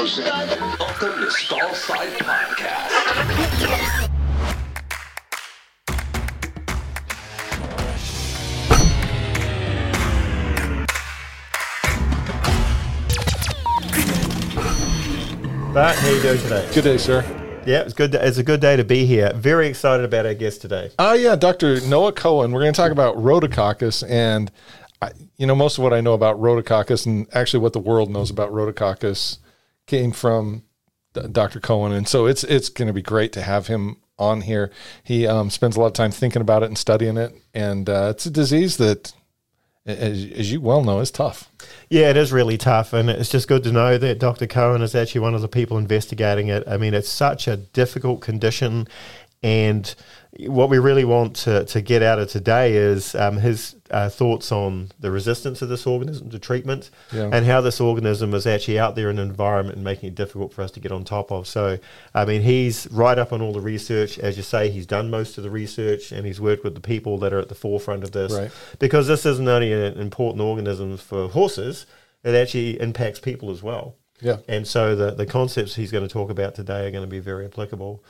Welcome to Stall Side Podcast. Bart, how you doing today? Good day, sir. Yeah, it's good. It's a good day to be here. Very excited about our guest today. Uh, yeah, Dr. Noah Cohen. We're going to talk about rhodococcus. And, I, you know, most of what I know about rhodococcus and actually what the world knows about rhodococcus came from Dr. Cohen. And so it's, it's going to be great to have him on here. He um, spends a lot of time thinking about it and studying it. And uh, it's a disease that, as, as you well know, is tough. Yeah, it is really tough, and it's just good to know that Dr. Cohen is actually one of the people investigating it. I mean, it's such a difficult condition, and what we really want to, to get out of today is um, his uh, thoughts on the resistance of this organism to treatment Yeah. and how this organism is actually out there in an environment and making it difficult for us to get on top of. So, I mean, he's right up on all the research. As you say, he's done most of the research and he's worked with the people that are at the forefront of this Right. because this isn't only an important organism for horses, it actually impacts people as well. Yeah. And so the, the concepts he's going to talk about today are going to be very applicable.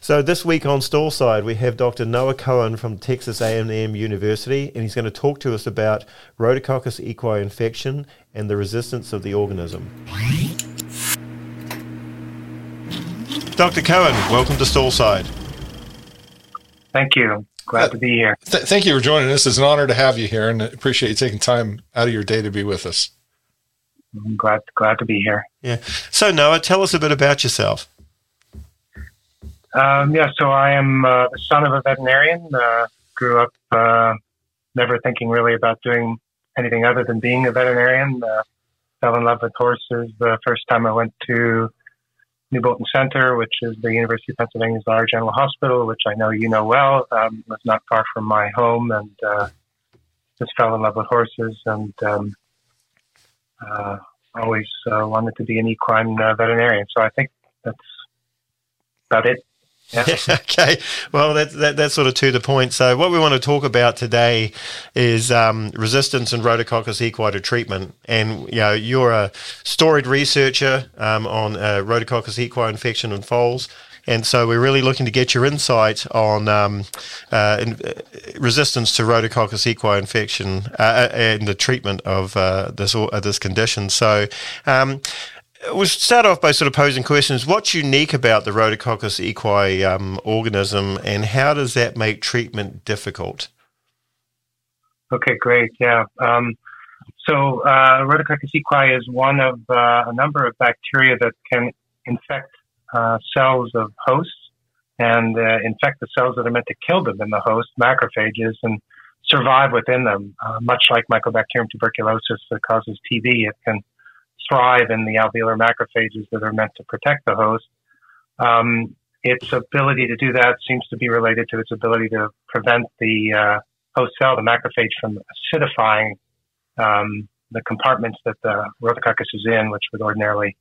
So this week on Stall Side, we have Dr. Noah Cohen from Texas A&M University, and he's going to talk to us about Rhodococcus equi infection and the resistance of the organism. Dr. Cohen, welcome to Stall Side. Thank you. Glad uh, to be here. Th- thank you for joining us. It's an honor to have you here and appreciate you taking time out of your day to be with us. I'm glad glad to be here. Yeah. So Noah, tell us a bit about yourself. Um, yeah, so I am uh, the son of a veterinarian. Uh, grew up uh, never thinking really about doing anything other than being a veterinarian. Uh, fell in love with horses the first time I went to New Bolton Center, which is the University of Pennsylvania's large animal hospital, which I know you know well. Um, was not far from my home, and uh, just fell in love with horses, and um, uh, always uh, wanted to be an equine uh, veterinarian. So I think that's about it. Yeah. okay. Well, that's that, that's sort of to the point. So, what we want to talk about today is um, resistance and Rhodococcus equi to treatment. And you know, you're a storied researcher um, on uh, Rhodococcus equi infection in foals. And so we're really looking to get your insight on um, uh, in, uh, resistance to Rhodococcus equi infection uh, and the treatment of uh, this uh, this condition. So. Um, We'll start off by sort of posing questions. What's unique about the Rhodococcus equi um, organism, and how does that make treatment difficult? Okay, great. Yeah. Um, so, uh, Rhodococcus equi is one of uh, a number of bacteria that can infect uh, cells of hosts and uh, infect the cells that are meant to kill them in the host, macrophages, and survive within them. Uh, much like Mycobacterium tuberculosis that causes TB, it can thrive in the alveolar macrophages that are meant to protect the host. Um, its ability to do that seems to be related to its ability to prevent the uh, host cell, the macrophage, from acidifying um, the compartments that the rhodococcus is in, which would ordinarily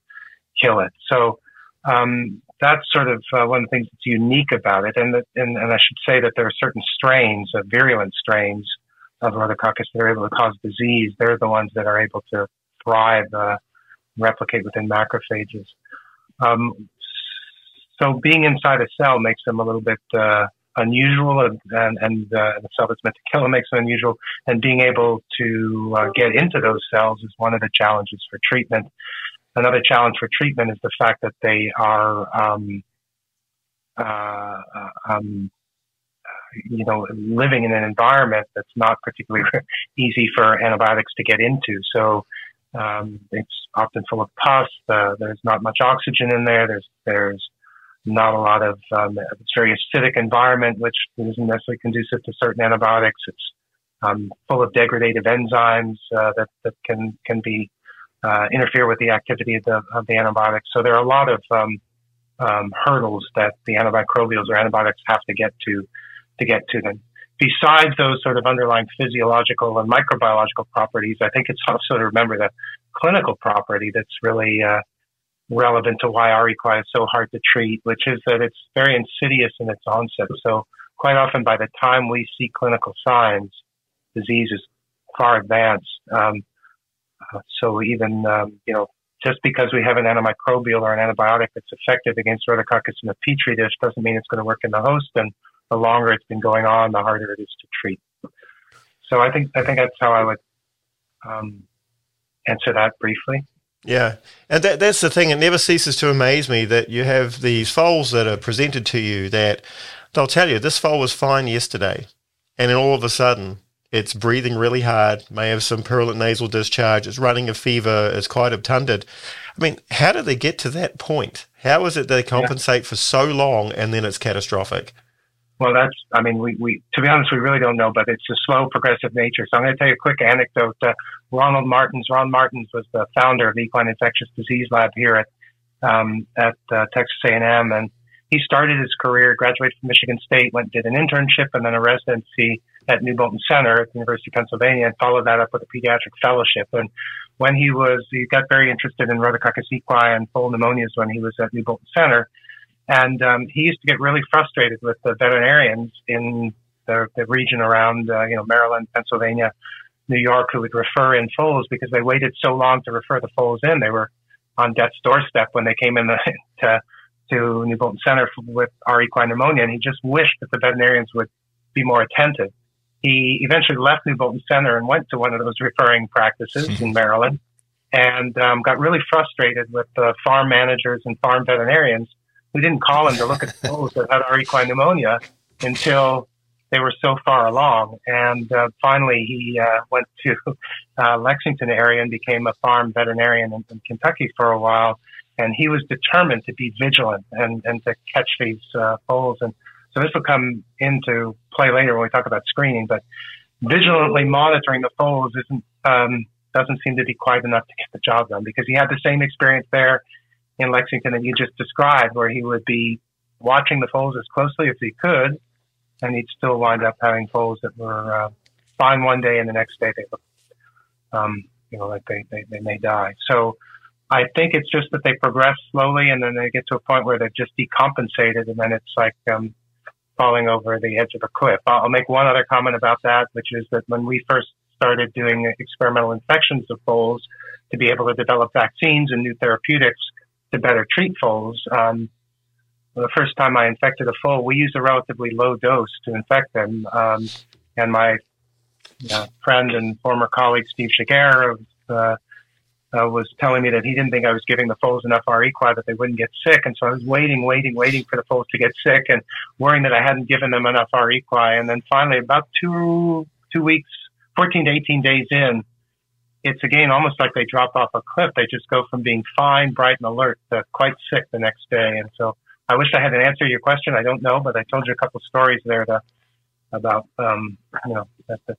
kill it. So um, that's sort of uh, one of the things that's unique about it. And, that, and, and I should say that there are certain strains, uh, virulent strains of rhodococcus that are able to cause disease. They're the ones that are able to thrive, uh, replicate within macrophages. Um, so being inside a cell makes them a little bit uh, unusual, and, and, and uh, the cell that's meant to kill them makes them unusual. And being able to uh, get into those cells is one of the challenges for treatment. Another challenge for treatment is the fact that they are, um, uh, um, you know, living in an environment that's not particularly easy for antibiotics to get into. So um, it's often full of pus. Uh, there's not much oxygen in there. There's there's not a lot of um, it's very acidic environment, which isn't necessarily conducive to certain antibiotics. It's um, full of degradative enzymes uh, that that can can be uh, interfere with the activity of the of the antibiotics. So there are a lot of um, um, hurdles that the antimicrobials or antibiotics have to get to to get to them. Besides those sort of underlying physiological and microbiological properties, I think it's also to remember the clinical property that's really uh, relevant to why R. is so hard to treat, which is that it's very insidious in its onset. So quite often, by the time we see clinical signs, disease is far advanced. Um, so even um, you know just because we have an antimicrobial or an antibiotic that's effective against rhodococcus in a petri dish doesn't mean it's going to work in the host. And the longer it's been going on, the harder it is to treat. So I think I think that's how I would um, answer that briefly. Yeah, and that, that's the thing. It never ceases to amaze me that you have these foals that are presented to you that they'll tell you this foal was fine yesterday, and then all of a sudden it's breathing really hard, may have some purulent nasal discharge, it's running a fever, it's quite obtunded. I mean, how do they get to that point? How is it they compensate yeah. for so long and then it's catastrophic? Well, that's, I mean, we, we, to be honest, we really don't know, but it's a slow, progressive nature. So I'm going to tell you a quick anecdote. Uh, Ronald Martens, Ron Martens was the founder of the Equine Infectious Disease Lab here at, um, at uh, Texas A&M. And he started his career, graduated from Michigan State, went, did an internship and then a residency at New Bolton Center at the University of Pennsylvania and followed that up with a pediatric fellowship. And when he was, he got very interested in Rhodococcus equi and foal pneumonias when he was at New Bolton Center. And um, he used to get really frustrated with the veterinarians in the, the region around, uh, you know, Maryland, Pennsylvania, New York, who would refer in foals because they waited so long to refer the foals in. They were on death's doorstep when they came in the, to, to New Bolton Center with our equine pneumonia. And he just wished that the veterinarians would be more attentive. He eventually left New Bolton Center and went to one of those referring practices in Maryland and um, got really frustrated with the farm managers and farm veterinarians who didn't call him to look at the bulls that had our equine pneumonia until they were so far along. And uh, finally, he uh, went to uh, Lexington area and became a farm veterinarian in, in, Kentucky for a while. And he was determined to be vigilant and, and to catch these uh, foals. And so this will come into play later when we talk about screening. But vigilantly monitoring the foals isn't um, doesn't seem to be quite enough to get the job done because he had the same experience there in Lexington that you just described, where he would be watching the foals as closely as he could, and he'd still wind up having foals that were uh, fine one day, and the next day they look, um, you know, like they, they, they may die. So I think it's just that they progress slowly, and then they get to a point where they've just decompensated, and then it's like um, falling over the edge of a cliff. I'll make one other comment about that, which is that when we first started doing experimental infections of foals to be able to develop vaccines and new therapeutics, to better treat foals. Um, the first time I infected a foal, we used a relatively low dose to infect them. Um, and my uh, friend and former colleague Steve Giguère uh, uh, was telling me that he didn't think I was giving the foals enough R. equi that they wouldn't get sick. And so I was waiting, waiting, waiting for the foals to get sick and worrying that I hadn't given them enough R. equi. And then finally, about two, two weeks, 14 to 18 days in, it's again almost like they drop off a cliff. They just go from being fine, bright, and alert to quite sick the next day. And so I wish I had an answer to your question. I don't know, but I told you a couple stories there to, about um, you know that, that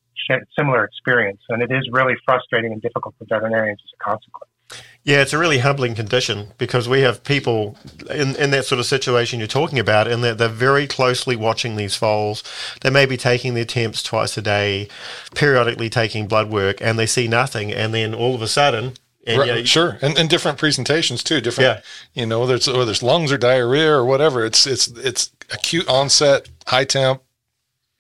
similar experience, and it is really frustrating and difficult for veterinarians as a consequence. Yeah, it's a really humbling condition because we have people in, in that sort of situation you're talking about, and they're, they're very closely watching these foals. They may be taking their temps twice a day, periodically taking blood work, and they see nothing. And then all of a sudden, and, right, you know, sure, and, and different presentations too. Different, yeah. you know, there's whether it's lungs or diarrhea or whatever. It's it's it's acute onset, high temp.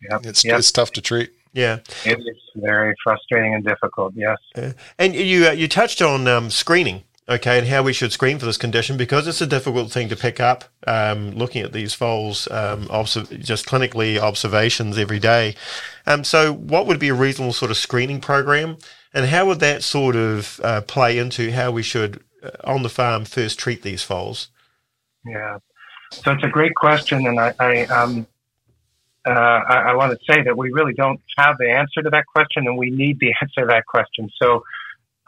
Yeah, it's yep. it's tough to treat. Yeah, it is very frustrating and difficult. Yes, uh, and you uh, you touched on um, screening, okay, and how we should screen for this condition because it's a difficult thing to pick up. Um, looking at these foals, um, obs- just clinically observations every day. Um, so, what would be a reasonable sort of screening program, and how would that sort of uh, play into how we should uh, on the farm first treat these foals? Yeah, so it's a great question, and I, I um, uh, I, I want to say that we really don't have the answer to that question, and we need the answer to that question. So,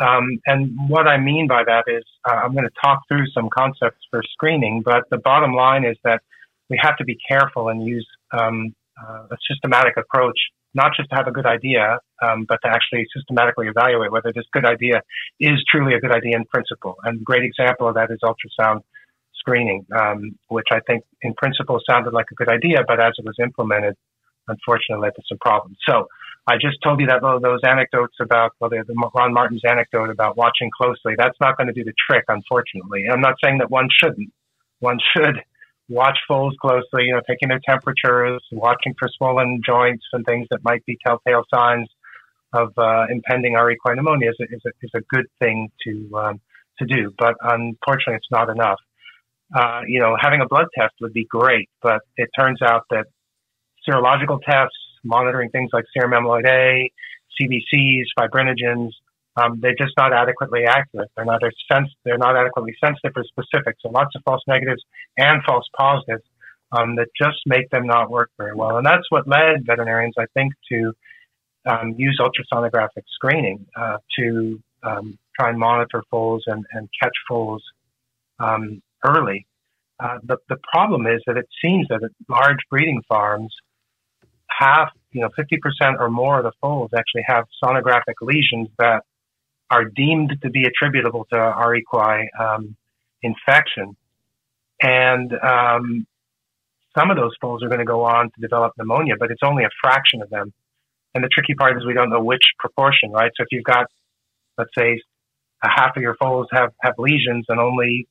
um, and what I mean by that is, uh, I'm going to talk through some concepts for screening, but the bottom line is that we have to be careful and use um, uh, a systematic approach, not just to have a good idea, um, but to actually systematically evaluate whether this good idea is truly a good idea in principle. And a great example of that is ultrasound screening, um, which I think in principle sounded like a good idea, but as it was implemented, unfortunately led to some problems. So I just told you that those anecdotes about, well, the, Ron Martens's anecdote about watching closely, that's not going to do the trick, unfortunately. I'm not saying that one shouldn't. One should watch foals closely, you know, taking their temperatures, watching for swollen joints and things that might be telltale signs of uh, impending R. equine pneumonia is a, is a, is a good thing to um, to do, but unfortunately, it's not enough. Uh, you know, having a blood test would be great, but it turns out that serological tests, monitoring things like serum amyloid A, CBCs, fibrinogens, um, they're just not adequately accurate. They're not sens- they're not adequately sensitive for specifics. So lots of false negatives and false positives um, that just make them not work very well. And that's what led veterinarians, I think, to um, use ultrasonographic screening uh, to um, try and monitor foals and, and catch foals um, early. Uh, the, the problem is that it seems that at large breeding farms, half, you know, 50% or more of the foals actually have sonographic lesions that are deemed to be attributable to R. equi um, infection. And um, some of those foals are going to go on to develop pneumonia, but it's only a fraction of them. And the tricky part is we don't know which proportion, right? So if you've got, let's say, a half of your foals have, have lesions and only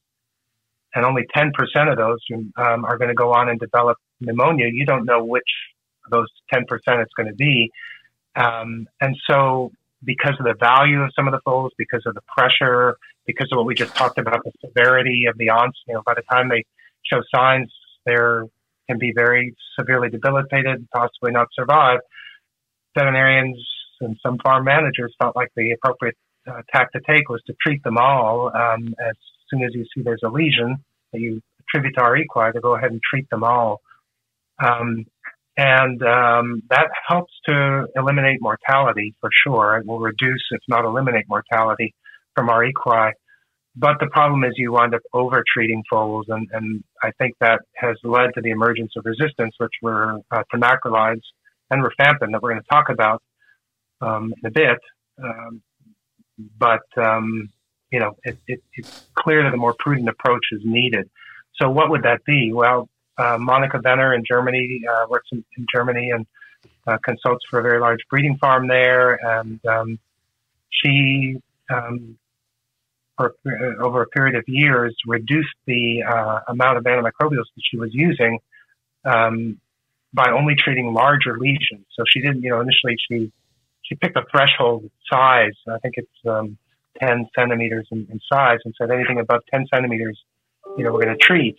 and only 10% of those um, are going to go on and develop pneumonia, you don't know which of those 10% it's going to be. Um, and so because of the value of some of the foals, because of the pressure, because of what we just talked about, the severity of the onset, you know, by the time they show signs, they can be very severely debilitated, possibly not survive. Veterinarians and some farm managers felt like the appropriate uh, tack to take was to treat them all um, as soon as you see there's a lesion you attribute to R. equi, to go ahead and treat them all. Um, and um, that helps to eliminate mortality for sure. It will reduce, if not eliminate, mortality from R. equi. But the problem is you wind up over treating foals, and, and I think that has led to the emergence of resistance, which were uh, to macrolides and rifampin that we're going to talk about um, in a bit. Um, but um, you know, it, it, it's clear that a more prudent approach is needed. So, what would that be? Well, uh, Monika Venner in Germany uh, works in, in, Germany and uh, consults for a very large breeding farm there, and um, she, um, for uh, over a period of years, reduced the uh, amount of antimicrobials that she was using um, by only treating larger lesions. So she didn't, you know, initially she she picked a threshold size. I think it's um, 10 centimeters in, in, size, and said anything above 10 centimeters, you know, we're going to treat.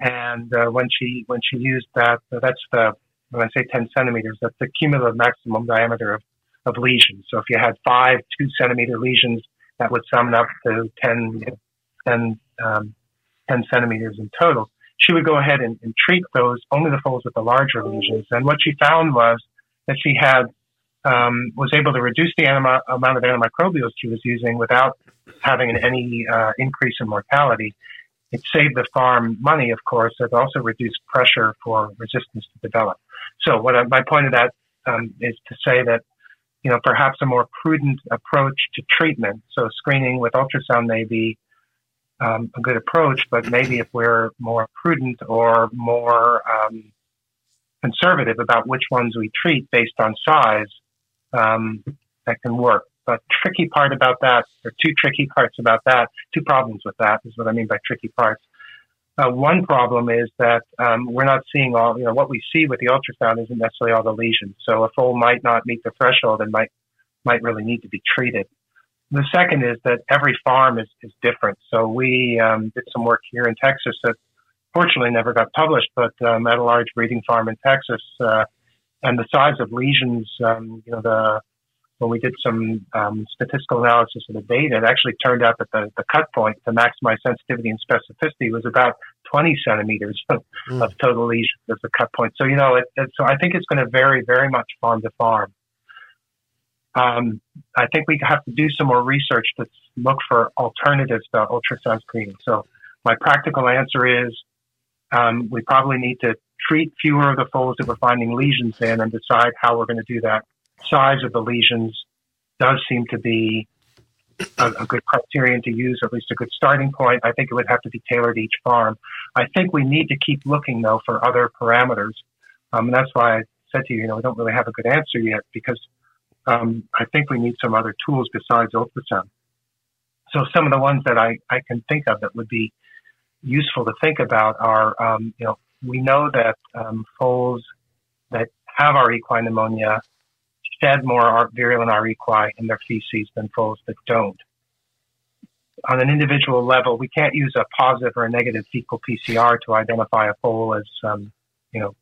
And uh, when she when she used that, uh, that's the when I say 10 centimeters, that's the cumulative maximum diameter of, of lesions. So if you had five two centimeter lesions, that would sum up to 10, 10, um, 10 centimeters in total. She would go ahead and, and treat those only the foals with the larger lesions. And what she found was that she had um, was able to reduce the amount of antimicrobials she was using without having any uh, increase in mortality. It saved the farm money, of course. It also reduced pressure for resistance to develop. So, what I, my point of that um, is to say that you know perhaps a more prudent approach to treatment. So, screening with ultrasound may be um, a good approach, but maybe if we're more prudent or more um, conservative about which ones we treat based on size, um, that can work. But tricky part about that, or two tricky parts about that, two problems with that is what I mean by tricky parts. Uh, one problem is that um, we're not seeing all, you know, what we see with the ultrasound isn't necessarily all the lesions. So a foal might not meet the threshold and might might really need to be treated. The second is that every farm is, is different. So we um, did some work here in Texas that fortunately never got published, but um, at a large breeding farm in Texas, uh, and the size of lesions, um, you know, the when we did some um, statistical analysis of the data, it actually turned out that the, the cut point to maximize sensitivity and specificity was about 20 centimeters of, mm. of total lesions as the cut point. So, you know, it, it, so I think it's going to vary very much farm to farm. Um, I think we have to do some more research to look for alternatives to ultrasound screening. So, my practical answer is um, we probably need to treat fewer of the foals that we're finding lesions in and decide how we're going to do that. Size of the lesions does seem to be a, a, good criterion to use, at least a good starting point. I think it would have to be tailored to each farm. I think we need to keep looking, though, for other parameters. Um, and that's why I said to you, you know, we don't really have a good answer yet because um, I think we need some other tools besides ultrasound. So some of the ones that I, I can think of that would be useful to think about are, um, you know, we know that um, foals that have R. equine pneumonia shed more virulent R. equi in their feces than foals that don't. on an individual level, we can't use a positive or a negative fecal PCR to identify a foal as, um, you know,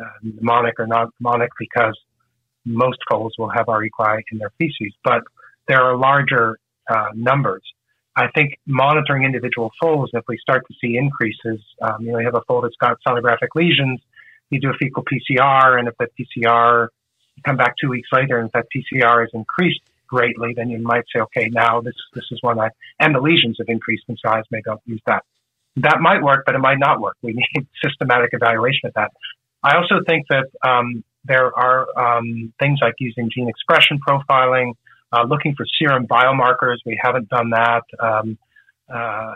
uh, pneumonic or not pneumonic because most foals will have R. equi in their feces, but there are larger uh, numbers. I think monitoring individual foals, if we start to see increases, um, you know, you have a foal that's got sonographic lesions, you do a fecal PCR, and if that PCR, come back two weeks later, and if that PCR is increased greatly, then you might say, okay, now this this is one I and the lesions have increased in size. Maybe I'll use that. That might work, but it might not work. We need systematic evaluation of that. I also think that um, there are um, things like using gene expression profiling, uh, looking for serum biomarkers. We haven't done that. Um, uh,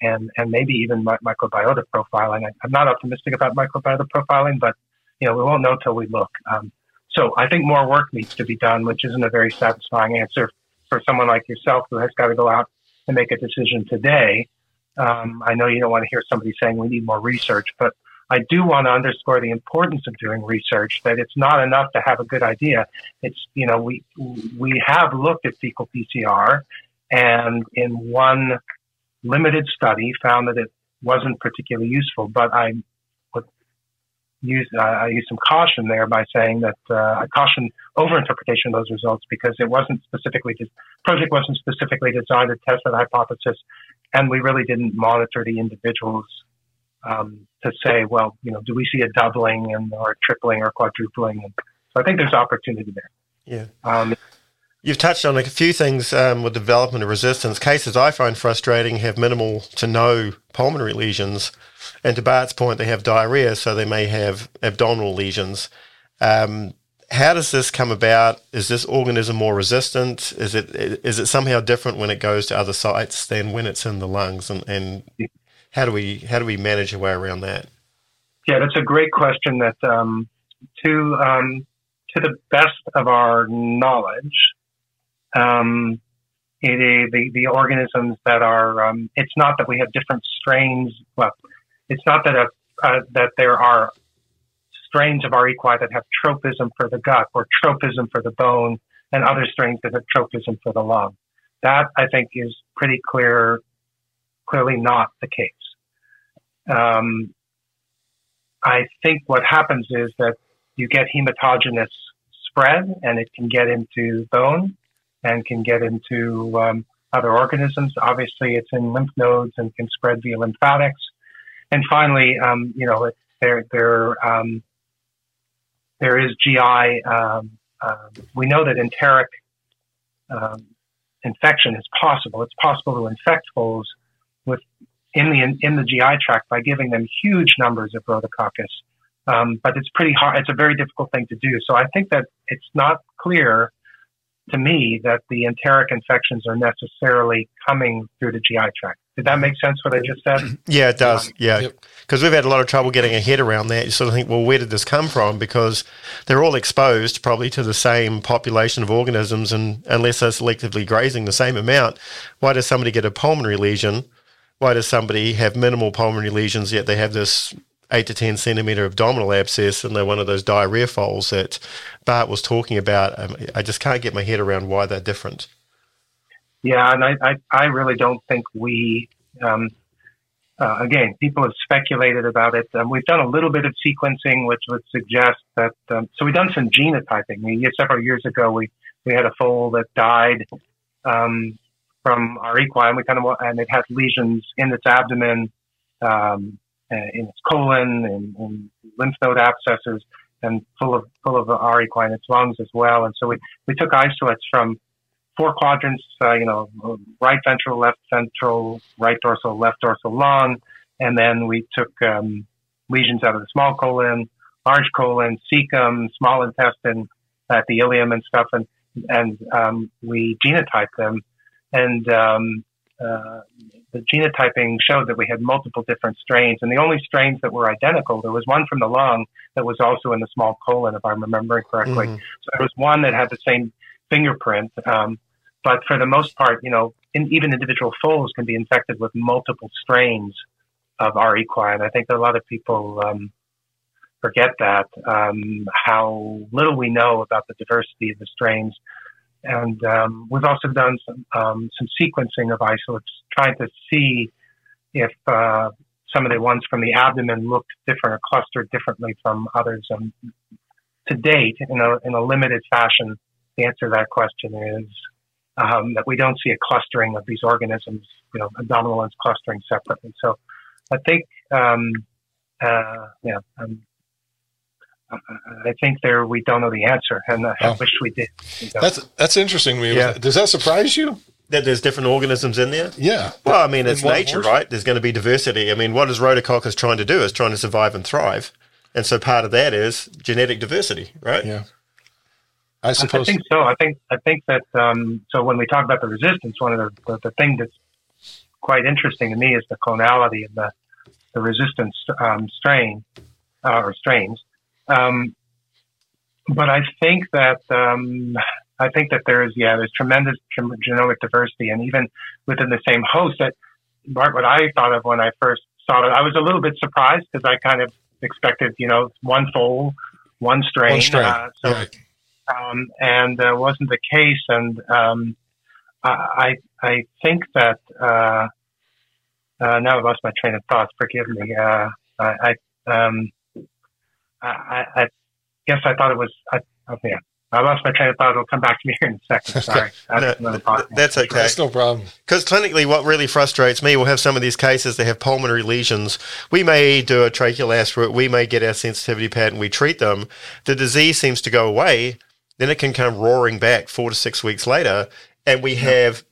and, and maybe even microbiota profiling. I, am not optimistic about microbiota profiling, but you know we won't know till we look. Um, so I think more work needs to be done, which isn't a very satisfying answer for someone like yourself who has got to go out and make a decision today. Um, I know you don't want to hear somebody saying we need more research, but I do want to underscore the importance of doing research. That it's not enough to have a good idea. It's you know we we have looked at fecal PCR, and in one limited study found that it wasn't particularly useful. But I would use I use some caution there by saying that uh, I caution overinterpretation of those results because it wasn't specifically de- project wasn't specifically designed to test that hypothesis, and we really didn't monitor the individuals um, to say, well, you know, do we see a doubling and or tripling or quadrupling? And so I think there's opportunity there. Yeah. Um, You've touched on a few things um, with development of resistance. Cases I find frustrating have minimal to no pulmonary lesions. And to Bart's point, they have diarrhea, so they may have abdominal lesions. Um, how does this come about? Is this organism more resistant? Is it is it somehow different when it goes to other sites than when it's in the lungs? And, and how do we how do we manage a way around that? Yeah, that's a great question. That um, to um, to the best of our knowledge, um, it the, the organisms that are. Um, it's not that we have different strains. Well, it's not that a, uh, that there are strains of R. equi that have tropism for the gut or tropism for the bone, and other strains that have tropism for the lung. That I think is pretty clear, clearly not the case. Um, I think what happens is that you get hematogenous spread, and it can get into bone and can get into um, other organisms. Obviously, it's in lymph nodes and can spread via lymphatics. And finally, um, you know, there there um, there is GI. Um, uh, we know that enteric um, infection is possible. It's possible to infect with in the in the GI tract by giving them huge numbers of rhodococcus. Um, but it's pretty hard. It's a very difficult thing to do. So I think that it's not clear to me that the enteric infections are necessarily coming through the GI tract. Did that make sense what I just said? Yeah, it does. Yeah. Because yep. we've had a lot of trouble getting a head around that. You sort of think, well, where did this come from? Because they're all exposed probably to the same population of organisms, and unless they're selectively grazing the same amount, why does somebody get a pulmonary lesion? Why does somebody have minimal pulmonary lesions yet they have this eight to 10 centimeter abdominal abscess and they're one of those diarrhea foals that Bart was talking about? Um, I just can't get my head around why they're different. Yeah, and I, I, I really don't think we, um, uh, again, people have speculated about it. Um, we've done a little bit of sequencing, which would suggest that, um, so we've done some genotyping. We, several years ago, we, we had a foal that died um, from our equine. we kind of, and it has lesions in its abdomen, um, in its colon, and, and lymph node abscesses, and full of full of R. equi in its lungs as well. And so we, we took isolates from four quadrants, uh, you know, right ventral, left ventral, right dorsal, left dorsal lung. And then we took um, lesions out of the small colon, large colon, cecum, small intestine, at the ileum and stuff. And, and um, we genotyped them. And um, uh, the genotyping showed that we had multiple different strains. And the only strains that were identical, there was one from the lung that was also in the small colon, if I'm remembering correctly. Mm-hmm. So there was one that had the same fingerprint. Um, but for the most part, you know, in, even individual foals can be infected with multiple strains of R. equi. And I think a lot of people um, forget that, um, how little we know about the diversity of the strains. And um, we've also done some um, some sequencing of isolates, trying to see if uh, some of the ones from the abdomen looked different or clustered differently from others. And to date, in a in a limited fashion, the answer to that question is um, that we don't see a clustering of these organisms, you know, abdominal ones clustering separately. So I think, um, uh, yeah, I think there we don't know the answer, and I Oh. wish we did. We don't. That's that's interesting. me. Yeah. Does that surprise you? That there's different organisms in there. Yeah. Well, I mean, it's one nature, horse? right? There's going to be diversity. I mean, what is Rhodococcus trying to do? Is trying to survive and thrive, and so part of that is genetic diversity, right? Yeah. I suppose. I think so. I think I think that um, so when we talk about the resistance, one of the, the, the thing that's quite interesting to me is the clonality of the the resistance um, strain uh, or strains. Um, but I think that um, I think that there is yeah there's tremendous genomic diversity, and even within the same host. That what I thought of when I first saw it, I was a little bit surprised because I kind of expected you know one foal, one strain. One strain. Uh, so Right. um, and uh, wasn't the case. And um, I I think that uh, uh, now I've lost my train of thought. Forgive me. Uh, I I, um, I I I guess I thought it was. I, oh, yeah. I lost my train of thought. It'll come back to me here in a second. Sorry. No, That's another th- podcast. that's okay. That's no problem. Because clinically, what really frustrates me, we'll have some of these cases, they have pulmonary lesions. We may do a tracheal aspirate, we may get our sensitivity pattern, we treat them. The disease seems to go away, then it can come roaring back four to six weeks later, and we have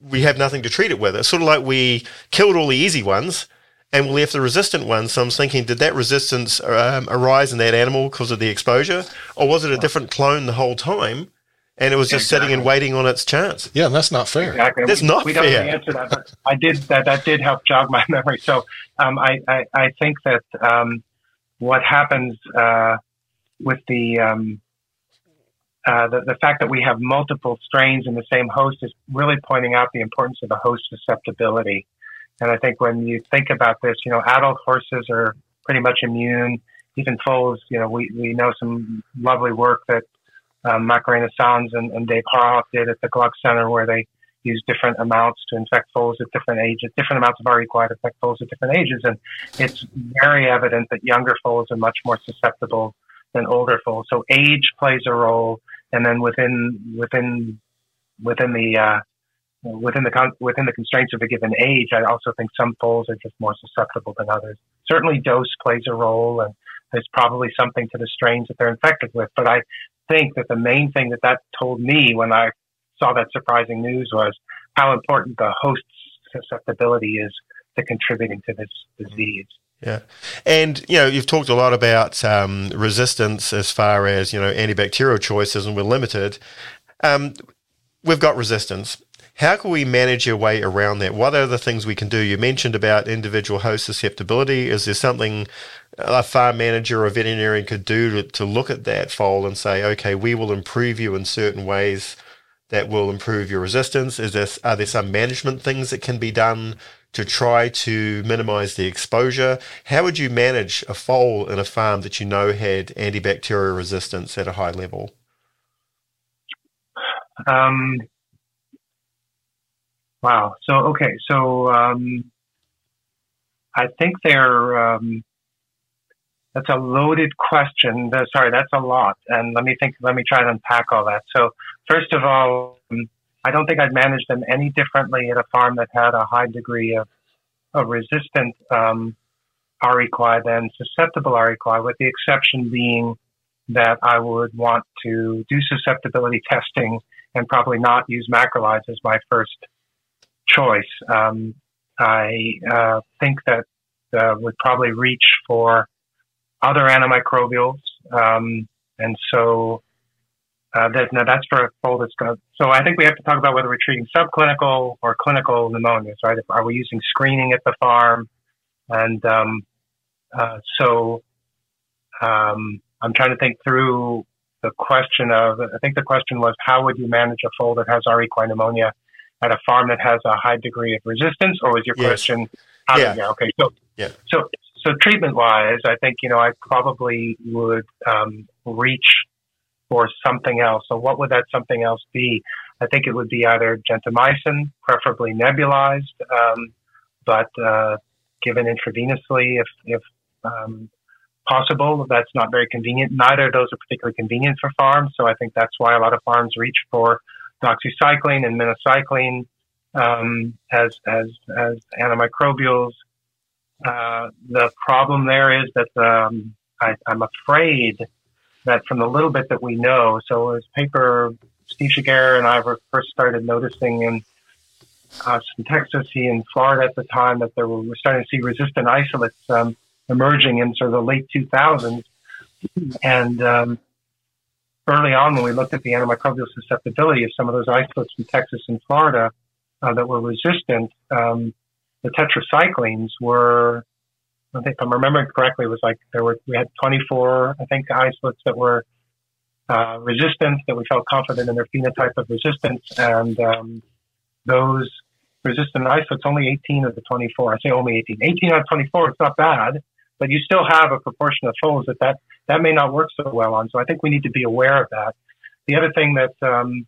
we have nothing to treat it with. It's sort of like we killed all the easy ones and we left the resistant ones. So I'm thinking, did that resistance um, arise in that animal because of the exposure, or was it a different clone the whole time? And it was just sitting and waiting on its chance. Yeah, and that's not fair. Exactly. That's we, not we don't know fair. answer that, but I did that. That did help jog my memory. So um, I, I I think that um, what happens uh, with the um, uh, the, the fact that we have multiple strains in the same host is really pointing out the importance of the host susceptibility. And I think when you think about this, you know, adult horses are pretty much immune. Even foals, you know, we, we know some lovely work that um, Macarena Sanz and, and Dave Horohov did at the Gluck Center where they use different amounts to infect foals at different ages, different amounts of R. equi to infect foals at different ages. And it's very evident that younger foals are much more susceptible than older foals. So age plays a role. And then within, within, within the, uh, within the con- within the constraints of a given age, I also think some foals are just more susceptible than others. Certainly, dose plays a role, and there's probably something to the strains that they're infected with. But I think that the main thing that that told me when I saw that surprising news was how important the host's susceptibility is to contributing to this disease. Yeah, and you know you've talked a lot about um, resistance as far as you know antibacterial choices, and we're limited. Um, we've got resistance. How can we manage your way around that? What are the things we can do? You mentioned about individual host susceptibility. Is there something a farm manager or veterinarian could do to, to look at that foal and say, okay, we will improve you in certain ways that will improve your resistance? Is there are there some management things that can be done to try to minimize the exposure? How would you manage a foal in a farm that you know had antibacterial resistance at a high level? Um, wow. So okay. So um, I think they're. Um, that's a loaded question. Uh, Sorry, that's a lot. And let me think. Let me try to unpack all that. So first of all, um, I don't think I'd manage them any differently at a farm that had a high degree of, of resistant um, than susceptible R. equi, with the exception being that I would want to do susceptibility testing and probably not use macrolides as my first choice. Um, I uh, think that uh, would probably reach for other antimicrobials, um, and so uh, that, now that's for a that's going. So I think we have to talk about whether we're treating subclinical or clinical pneumonias, right? Are we using screening at the farm? And um, uh, so um, I'm trying to think through the question of, I think the question was, how would you manage a foal that has R. equine pneumonia at a farm that has a high degree of resistance? Or was your Yes. question, how Yeah. yeah, okay. So, Yeah. so, so treatment wise, I think, you know, I probably would um, reach for something else. So what would that something else be? I think it would be either gentamicin, preferably nebulized, um, but uh, given intravenously if, if um, possible. That's not very convenient. Neither of those are particularly convenient for farms, so I think that's why a lot of farms reach for doxycycline and minocycline um, as as as antimicrobials. Uh, the problem there is that um, I, I'm afraid that from the little bit that we know, so as paper Steve Giguère and I were first started noticing in uh, Texas, he in Florida at the time that there were, we're starting to see resistant isolates um, emerging in sort of the late 2000s. And um, early on, when we looked at the antimicrobial susceptibility of some of those isolates from Texas and Florida uh, that were resistant, um, the tetracyclines were, I think if I'm remembering correctly, it was like there were, we had 24, I think, isolates that were uh, resistant, that we felt confident in their phenotype of resistance. And um, those resistant isolates, only 18 of the 24. I say only 18. 18 out of 24, it's not bad but you still have a proportion of foals that, that that may not work so well on. So I think we need to be aware of that. The other thing that um,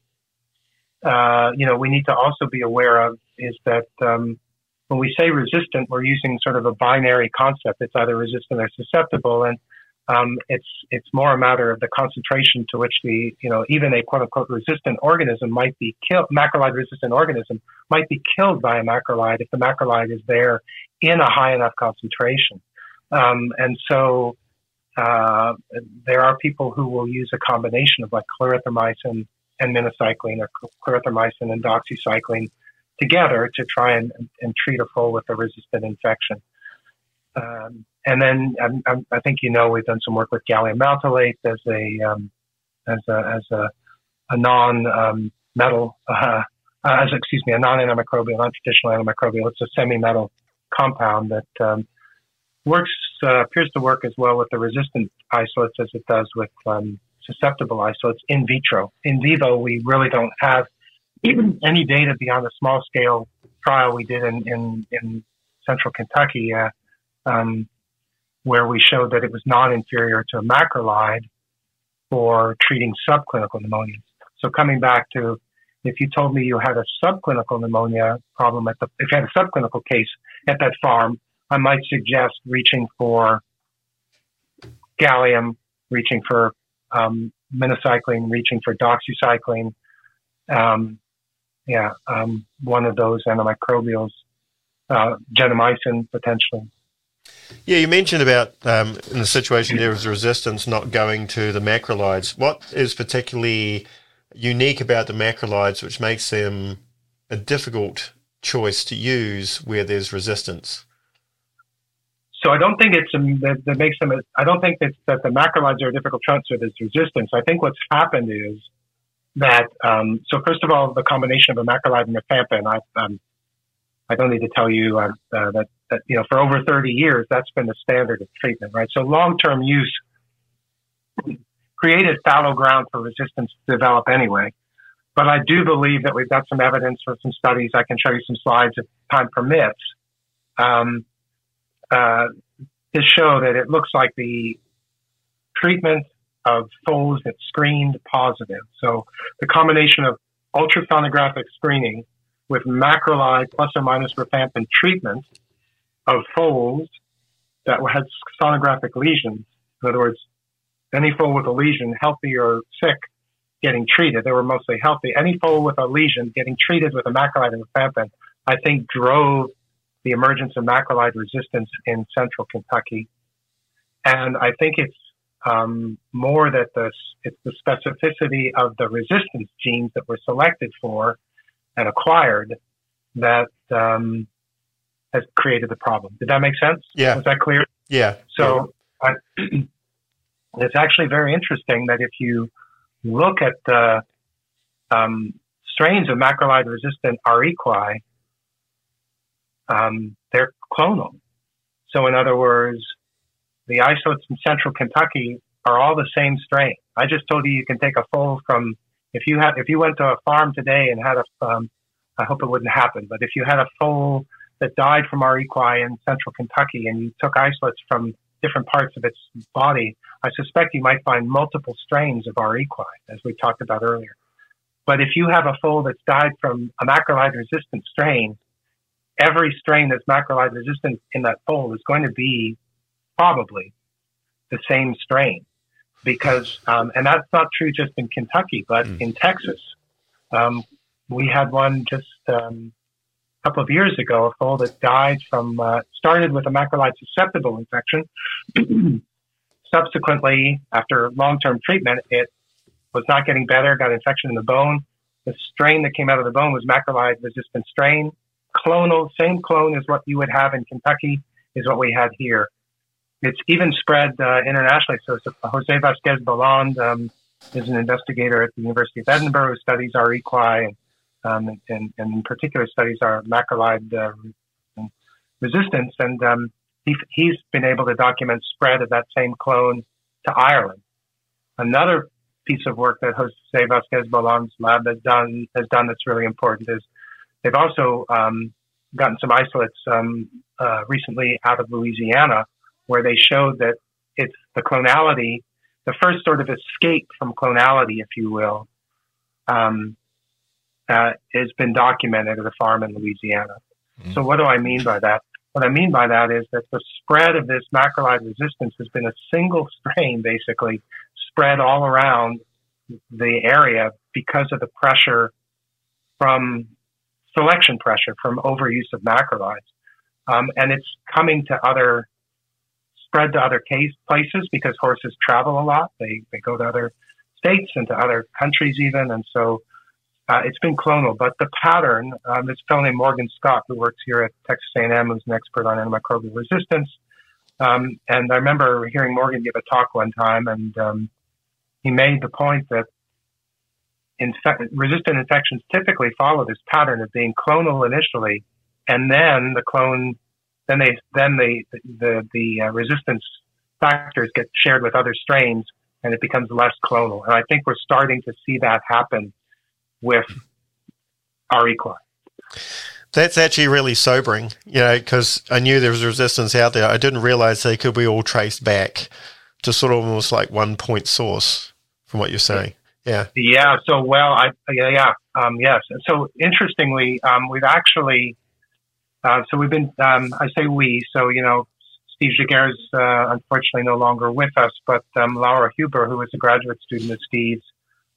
uh, you know we need to also be aware of is that um, when we say resistant, we're using sort of a binary concept. It's either resistant or susceptible, and um, it's it's more a matter of the concentration to which the you know even a quote unquote resistant organism might be killed. Macrolide resistant organism might be killed by a macrolide if the macrolide is there in a high enough concentration. Um, and so uh, there are people who will use a combination of like clarithromycin and minocycline or clarithromycin and doxycycline together to try and, and treat a foal with a resistant infection. Um, and then um, um, I think you know we've done some work with gallium maltolate as a um, as a as a, a non um, metal uh, as excuse me a non antimicrobial non traditional antimicrobial. It's a semi metal compound that um, works uh, appears to work as well with the resistant isolates as it does with um, susceptible isolates in vitro. In vivo, we really don't have even any data beyond the small scale trial we did in in, in central Kentucky, uh, um, where we showed that it was non inferior to a macrolide for treating subclinical pneumonias. So coming back to if you told me you had a subclinical pneumonia problem at the if you had a subclinical case at that farm I might suggest reaching for gallium, reaching for um, minocycline, reaching for doxycycline. Um, yeah, um, one of those antimicrobials, uh, gentamicin potentially. Yeah, you mentioned about um, in the situation there was resistance not going to the macrolides. What is particularly unique about the macrolides which makes them a difficult choice to use where there's resistance? So I don't think it's um, that, that makes them. I don't think that, that the macrolides are a difficult transfer. There's resistance. I think what's happened is that. Um, so first of all, the combination of a macrolide and rifampin. I um, I don't need to tell you uh, uh, that that you know for over 30 years that's been the standard of treatment, right? So long-term use created fallow ground for resistance to develop anyway. But I do believe that we've got some evidence for some studies. I can show you some slides if time permits. Um, uh, to show that it looks like the treatment of foals that screened positive. So the combination of ultrasonographic screening with macrolide plus or minus rifampin treatment of foals that had sonographic lesions. In other words, any foal with a lesion, healthy or sick, getting treated. They were mostly healthy. Any foal with a lesion getting treated with a macrolide and rifampin, I think drove the emergence of macrolide resistance in central Kentucky. And I think it's um, more that the, it's the specificity of the resistance genes that were selected for and acquired that um, has created the problem. Did that make sense? Yeah. Was that clear? Yeah. So I, it's actually very interesting that if you look at the um, strains of macrolide resistant R. equi, um, they're clonal. So, in other words, the isolates in central Kentucky are all the same strain. I just told you you can take a foal from if you had if you went to a farm today and had a um, I hope it wouldn't happen, but if you had a foal that died from R. equi in central Kentucky and you took isolates from different parts of its body, I suspect you might find multiple strains of R. equi, as we talked about earlier. But if you have a foal that's died from a macrolide resistant strain, every strain that's macrolide resistant in that foal is going to be probably the same strain because, um, and that's not true just in Kentucky, but mm. in Texas. Um, we had one just um, a couple of years ago, a foal that died from, uh, started with a macrolide susceptible infection. Subsequently, after long term treatment, it was not getting better, got infection in the bone. The strain that came out of the bone was macrolide resistant strain. Clonal, same clone as what you would have in Kentucky is what we had here. It's even spread uh, internationally. So, Jose Vázquez Boland um, is an investigator at the University of Edinburgh who studies R. equi and, um, and, and, in particular studies our macrolide uh, resistance. And um, he, he's been able to document spread of that same clone to Ireland. Another piece of work that Jose Vázquez Boland's lab has done has done that's really important is they've also um, gotten some isolates um, uh, recently out of Louisiana where they showed that it's the clonality, the first sort of escape from clonality, if you will, um, uh, has been documented at a farm in Louisiana. Mm-hmm. So what do I mean by that? What I mean by that is that the spread of this macrolide resistance has been a single strain, basically, spread all around the area because of the pressure from selection pressure from overuse of macrolides. Um, and it's coming to other, spread to other case, places because horses travel a lot. They, they go to other states and to other countries even. And so uh, it's been clonal, but the pattern, um, this fellow named Morgan Scott, who works here at Texas A&M, who's an expert on antimicrobial resistance. Um, and I remember hearing Morgan give a talk one time, and um, he made the point that infe- resistant infections typically follow this pattern of being clonal initially, and then the clone, then they, then the the the uh, resistance factors get shared with other strains, and it becomes less clonal. And I think we're starting to see that happen with R. equi. That's actually really sobering, you know, because I knew there was resistance out there. I didn't realize they could be all traced back to sort of almost like one point source from what you're saying. Yeah. Yeah. So, well, I, yeah. Um, yes. So interestingly, um, we've actually, uh, so we've been, um, I say we, so, you know, Steve Giguère is, uh, unfortunately no longer with us, but, um, Laura Huber, who was a graduate student of Steve's,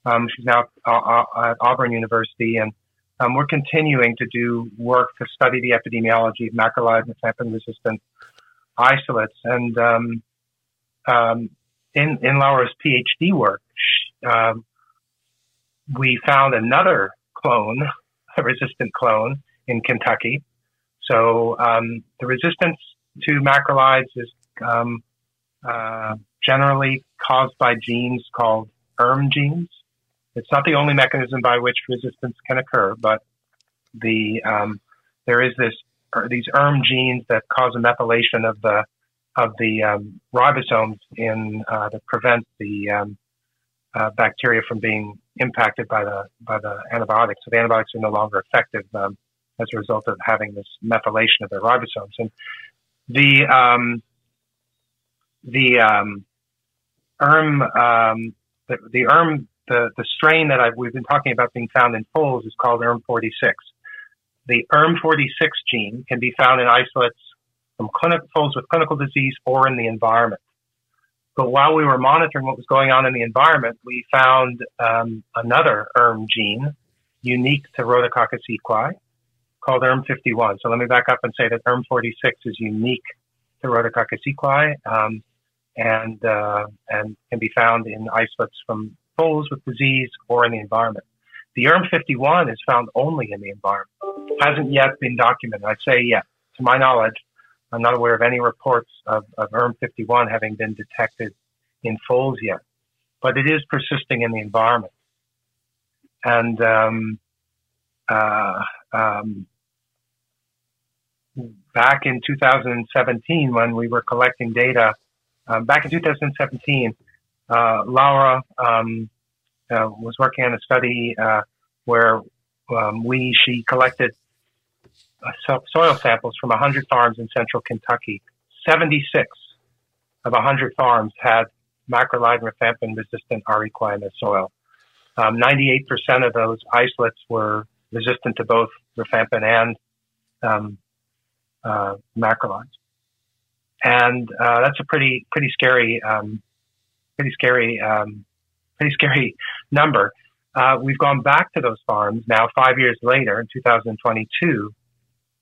um, she's now at Auburn University and, um, we're continuing to do work to study the epidemiology of macrolide and resistant isolates. And, um, um, in, in Laura's PhD work, um, we found another clone, a resistant clone in Kentucky. So um, the resistance to macrolides is um, uh, generally caused by genes called ERM genes. It's not the only mechanism by which resistance can occur, but the um, there is this these ERM genes that cause a methylation of the of the um, ribosomes in uh, to prevent the um, uh, bacteria from being impacted by the by the antibiotics. So the antibiotics are no longer effective um, as a result of having this methylation of their ribosomes. And the um, the um, ERM um, the, the ERM the, the strain that I've, we've been talking about being found in foals is called ERM46. The ERM46 gene can be found in isolates from clinic, foals with clinical disease or in the environment. But while we were monitoring what was going on in the environment, we found um, another ERM gene unique to Rhodococcus equi called ERM51. So let me back up and say that ERM46 is unique to Rhodococcus equi um, and, uh, and can be found in isolates from foals with disease or in the environment. The ERM51 is found only in the environment. Hasn't yet been documented. I'd say, yeah, to my knowledge, I'm not aware of any reports of, of ERM51 having been detected in foals yet, but it is persisting in the environment. And um, uh, um, back in 2017, when we were collecting data, um, back in 2017, uh, Laura um, uh, was working on a study uh, where um, we she collected soil samples from 100 farms in central Kentucky. 76 of 100 farms had macrolide rifampin resistant R. equi in the soil. Um, 98% of those isolates were resistant to both rifampin and um, uh, macrolides. And uh, that's a pretty pretty scary um, pretty scary um, pretty scary number. Uh, we've gone back to those farms now five years later in 2022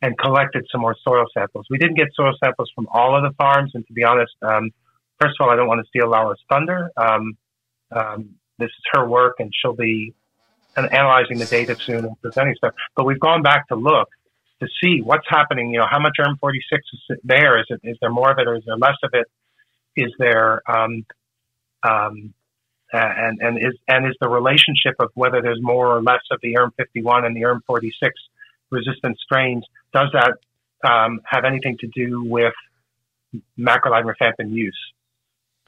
and collected some more soil samples. We didn't get soil samples from all of the farms, and to be honest, um, first of all, I don't want to steal Laura's thunder. Um, um, this is her work, and she'll be analyzing the data soon and presenting stuff. But we've gone back to look to see what's happening. You know, how much ERM46 is there? Is it is there more of it, or is there less of it? Is there um, um, and and is and is the relationship of whether there's more or less of the ERM51 and the ERM46 resistant strains does that um, have anything to do with macrolide rifampin use?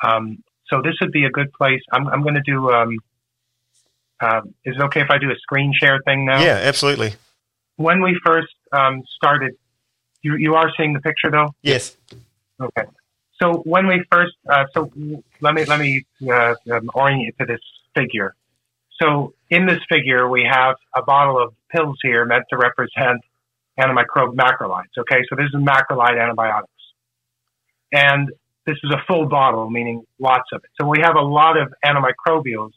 Um, so this would be a good place. I'm, I'm going to do. Um, uh, is it okay if I do a screen share thing now? Yeah, absolutely. When we first um, started, you you are seeing the picture though. Yes. Okay. So when we first, uh, so let me let me uh, um, orient you to this figure. So in this figure, we have a bottle of pills here meant to represent antimicrobial macrolides. Okay, so this is macrolide antibiotics, and this is a full bottle, meaning lots of it. So we have a lot of antimicrobials.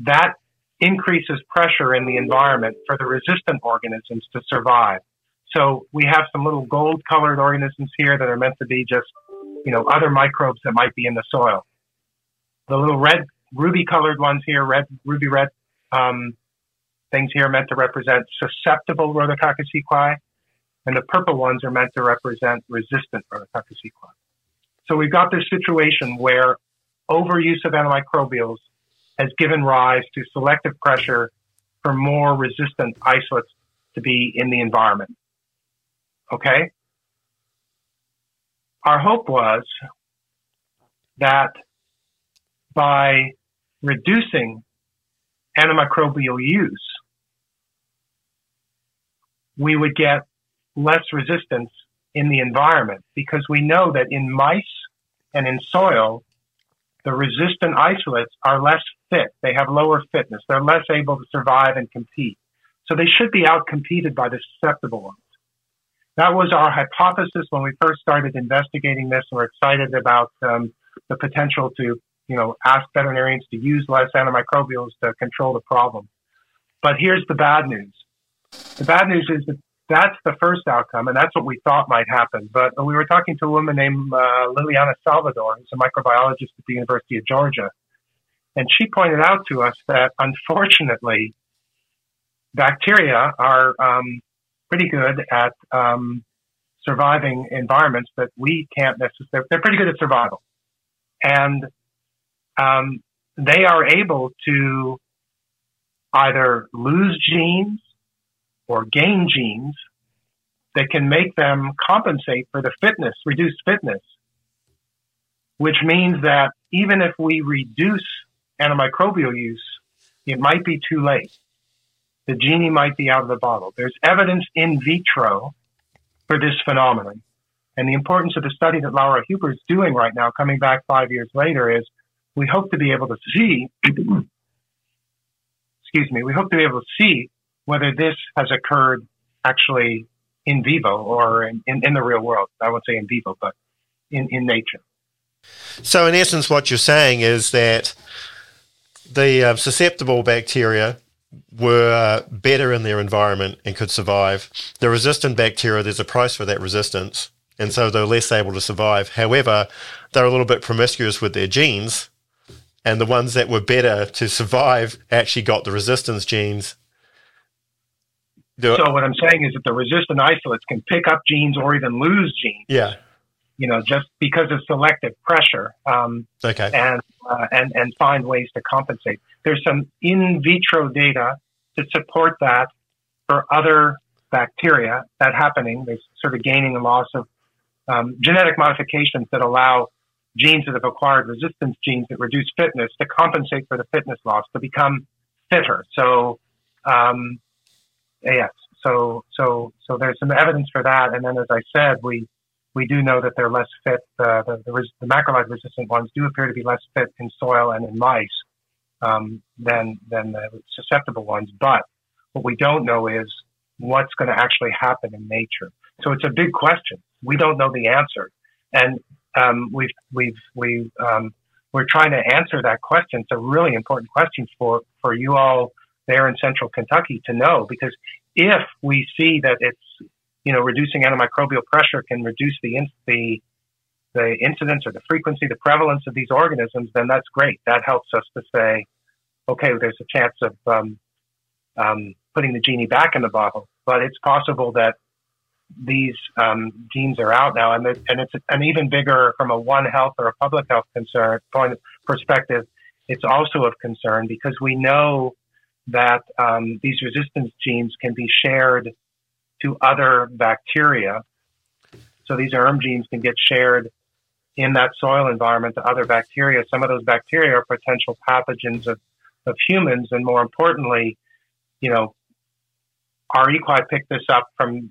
That increases pressure in the environment for the resistant organisms to survive. So we have some little gold colored organisms here that are meant to be just you know, other microbes that might be in the soil. The little red, ruby colored ones here, red, ruby red um, things here meant to represent susceptible Rhodococcus equi, and the purple ones are meant to represent resistant Rhodococcus equi. So we've got this situation where overuse of antimicrobials has given rise to selective pressure for more resistant isolates to be in the environment. Okay? our hope was that by reducing antimicrobial use, we would get less resistance in the environment because we know that in mice and in soil, the resistant isolates are less fit. They have lower fitness. They're less able to survive and compete. So they should be outcompeted by the susceptible ones. That was our hypothesis when we first started investigating this. and We're excited about um, the potential to, you know, ask veterinarians to use less antimicrobials to control the problem. But here's the bad news. The bad news is that that's the first outcome, and that's what we thought might happen. But we were talking to a woman named uh, Liliana Salvador, who's a microbiologist at the University of Georgia, and she pointed out to us that unfortunately, bacteria are um, pretty good at um, surviving environments that we can't necessarily. They're pretty good at survival, and um, they are able to either lose genes or gain genes that can make them compensate for the fitness, reduced fitness, which means that even if we reduce antimicrobial use, it might be too late the genie might be out of the bottle. There's evidence in vitro for this phenomenon. And the importance of the study that Laura Huber is doing right now, coming back five years later, is we hope to be able to see, excuse me, we hope to be able to see whether this has occurred actually in vivo or in, in, in the real world. I won't say in vivo, but in, in nature. So, in essence, what you're saying is that the uh, susceptible bacteria were better in their environment and could survive. The resistant bacteria, there's a price for that resistance, and so they're less able to survive. However, they're a little bit promiscuous with their genes, and the ones that were better to survive actually got the resistance genes. so what I'm saying is that the resistant isolates can pick up genes or even lose genes. Yeah. You know, just because of selective pressure. Um, okay. And uh, and and find ways to compensate. There's some in vitro data to support that for other bacteria that happening. There's sort of gaining and loss of um, genetic modifications that allow genes that have acquired resistance genes that reduce fitness to compensate for the fitness loss to become fitter. So, um, yes, so so so there's some evidence for that. And then, as I said, we we do know that they're less fit. Uh, the, the, the macrolide resistant ones do appear to be less fit in soil and in mice um, than than the susceptible ones. But what we don't know is what's going to actually happen in nature. So it's a big question. We don't know the answer, and um, we've we've we um, we're trying to answer that question. It's a really important question for for you all there in Central Kentucky to know because if we see that it's you know reducing antimicrobial pressure can reduce the the the incidence or the frequency, the prevalence of these organisms, then that's great. That helps us to say, okay, there's a chance of um, um, putting the genie back in the bottle. But it's possible that these um, genes are out now, and, and it's an even bigger from a one health or a public health concern point of perspective. It's also of concern because we know that um, these resistance genes can be shared to other bacteria. So these ERM genes can get shared in that soil environment to other bacteria. Some of those bacteria are potential pathogens of, of humans, and more importantly, you know, R. equi picked this up from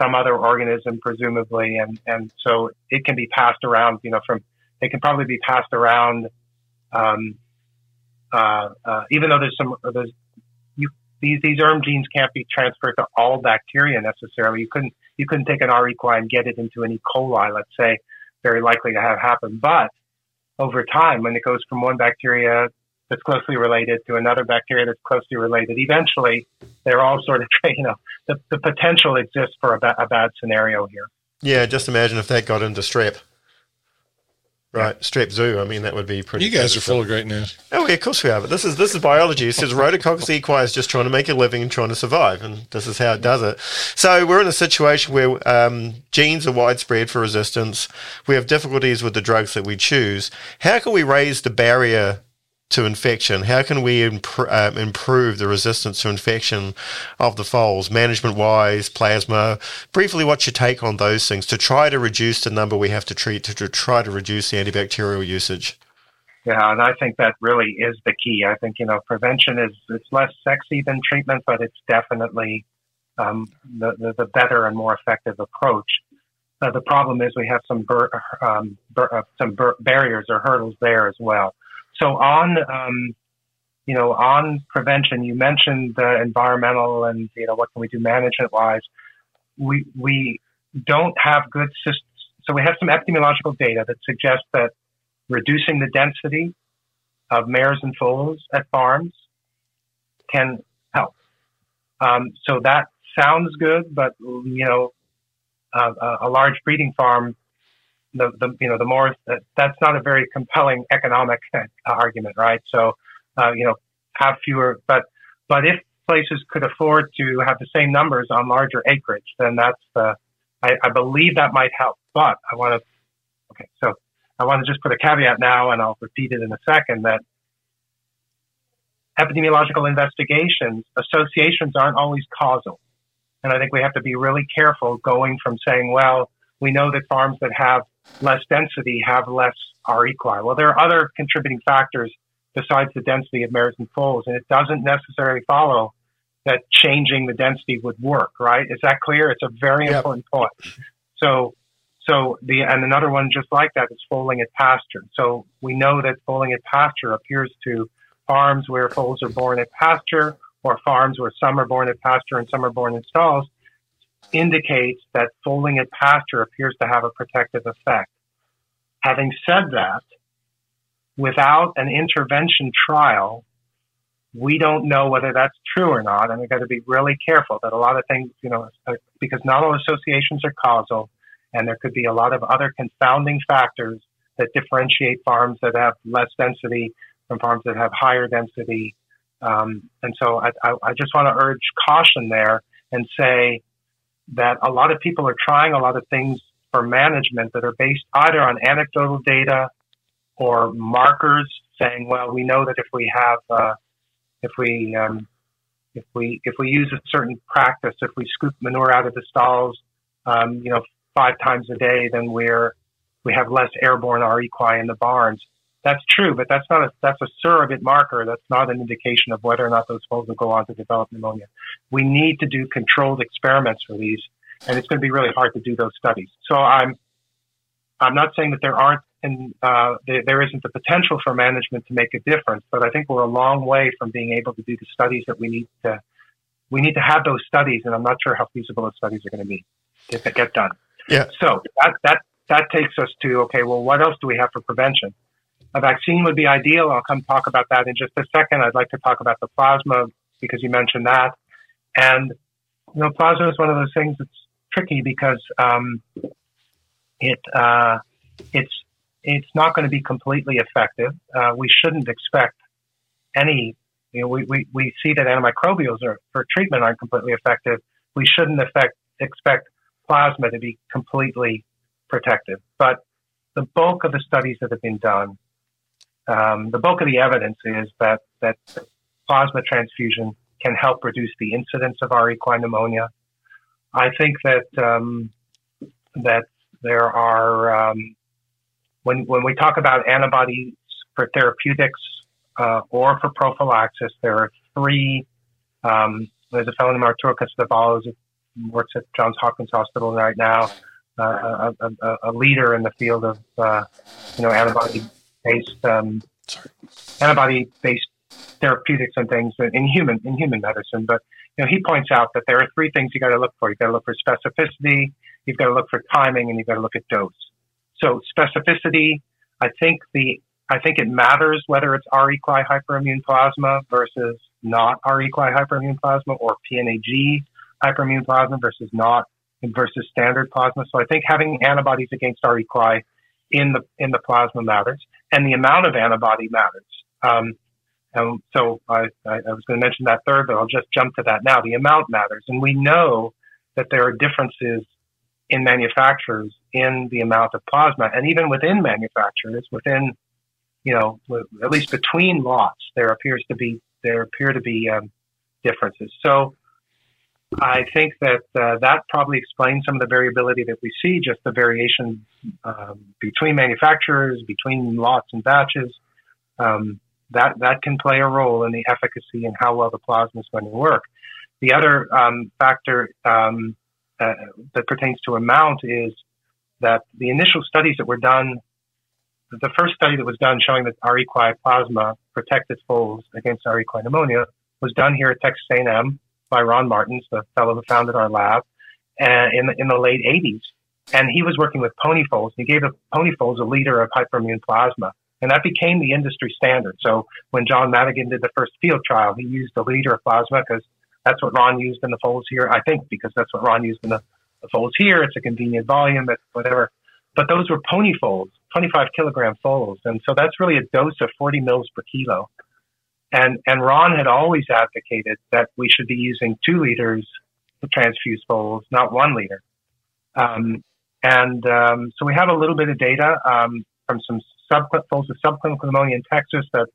some other organism, presumably, and and so it can be passed around. You know, from it can probably be passed around. Um, uh, uh, even though there's some there's you, these these ERM genes can't be transferred to all bacteria necessarily. You couldn't you couldn't take an R. equi and get it into an E. coli, let's say, very likely to have happen. But over time, when it goes from one bacteria that's closely related to another bacteria that's closely related. Eventually, they're all sort of, you know, the, the potential exists for a, ba- a bad scenario here. Yeah, just imagine if that got into strep. Right, strep zoo. I mean, that would be pretty. You guys are full of great news. Oh, yeah, of course we are. But this is this is biology. It says Rhodococcus equi is just trying to make a living and trying to survive, and this is how it does it. So we're in a situation where um, genes are widespread for resistance. We have difficulties with the drugs that we choose. How can we raise the barrier to infection? How can we uh, improve the resistance to infection of the foals, management wise, plasma? Briefly, what's your take on those things to try to reduce the number we have to treat, to, to try to reduce the antibacterial usage? Yeah, and I think that really is the key. I think you know prevention is it's less sexy than treatment, but it's definitely um, the, the, the better and more effective approach. Uh, the problem is we have some um, uh, some barriers or hurdles there as well. So on, um, you know, on prevention, you mentioned the environmental and you know what can we do management wise. We we don't have good systems. So we have some epidemiological data that suggests that reducing the density of mares and foals at farms can help. Um, so that sounds good, but you know, uh, a large breeding farm the, the you know the more that's not a very compelling economic argument, right? So uh, you know have fewer, but but if places could afford to have the same numbers on larger acreage, then that's the I, I believe that might help. But I want to okay, so I want to just put a caveat now, and I'll repeat it in a second that epidemiological investigations associations aren't always causal, and I think we have to be really careful going from saying, well, we know that farms that have less density have less R equi. Well, there are other contributing factors besides the density of mares and foals, and it doesn't necessarily follow that changing the density would work, right? Is that clear? It's a very yep. important point. So, so the and another one just like that is foaling at pasture. So we know that foaling at pasture appears to farms where foals are born at pasture, or farms where some are born at pasture and some are born in stalls, indicates that foaling at pasture appears to have a protective effect. Having said that, without an intervention trial, we don't know whether that's true or not, and we've got to be really careful that a lot of things, you know, because not all associations are causal, and there could be a lot of other confounding factors that differentiate farms that have less density from farms that have higher density. Um, and so I, I, I just want to urge caution there and say that a lot of people are trying a lot of things for management that are based either on anecdotal data or markers saying, well, we know that if we have, uh, if we, um, if we, if we use a certain practice, if we scoop manure out of the stalls, um, you know, five times a day, then we're, we have less airborne R. equi in the barns. That's true, but that's not a, that's a surrogate marker. That's not an indication of whether or not those folks will go on to develop pneumonia. We need to do controlled experiments for these, and it's going to be really hard to do those studies. So I'm, I'm not saying that there aren't and uh, there, there isn't the potential for management to make a difference, but I think we're a long way from being able to do the studies that we need to. We need to have those studies, and I'm not sure how feasible those studies are going to be to get done. Yeah. So that that that takes us to okay. Well, what else do we have for prevention? A vaccine would be ideal. I'll come talk about that in just a second. I'd like to talk about the plasma because you mentioned that, and you know, plasma is one of those things that's tricky because um, it uh, it's it's not going to be completely effective. Uh, we shouldn't expect any. You know, we, we, we see that antimicrobials are, for treatment aren't completely effective. We shouldn't affect, expect plasma to be completely protective. But the bulk of the studies that have been done, um, the bulk of the evidence is that that plasma transfusion can help reduce the incidence of R. equi pneumonia. I think that um, that there are um, when when we talk about antibodies for therapeutics uh, or for prophylaxis, there are three. Um, there's a fellow named Arturo Casadevall who works at Johns Hopkins Hospital right now, uh, a, a, a, leader in the field of uh, you know antibody-based um, antibody-based therapeutics and things in human in human medicine. But you know, he points out that there are three things you got to look for. You got to look for specificity, you've got to look for timing, and you've got to look at dose. So specificity, I think the I think it matters whether it's R. equi hyperimmune plasma versus not R. equi hyperimmune plasma or PNAG hyperimmune plasma versus not versus standard plasma. So I think having antibodies against R. equi in the in the plasma matters, and the amount of antibody matters. Um, and so I, I, I was going to mention that third, but I'll just jump to that now. The amount matters, and we know that there are differences in manufacturers in the amount of plasma, and even within manufacturers, within you know, at least between lots, there appears to be there appear to be um, differences. So I think that uh, that probably explains some of the variability that we see, just the variation um, between manufacturers, between lots and batches. Um, that that can play a role in the efficacy and how well the plasma is going to work. The other um, factor um, uh, that pertains to amount is that the initial studies that were done, the first study that was done showing that R. plasma protected foals against R. pneumonia was done here at Texas A&M by Ron Martens, the fellow who founded our lab, uh, in the, in the late 80s. And he was working with pony foals. He gave the pony foals a liter of hyperimmune plasma. And that became the industry standard. So when John Madigan did the first field trial, he used a liter of plasma because that's what Ron used in the foals here. I think because that's what Ron used in the, the foals here. It's a convenient volume, but whatever. But those were pony foals, 25 kilogram foals. And so that's really a dose of 40 mils per kilo. And, and Ron had always advocated that we should be using two liters to transfuse foals, not one liter. Um, and um, so we have a little bit of data um, from some subclinical with subclinical pneumonia in Texas that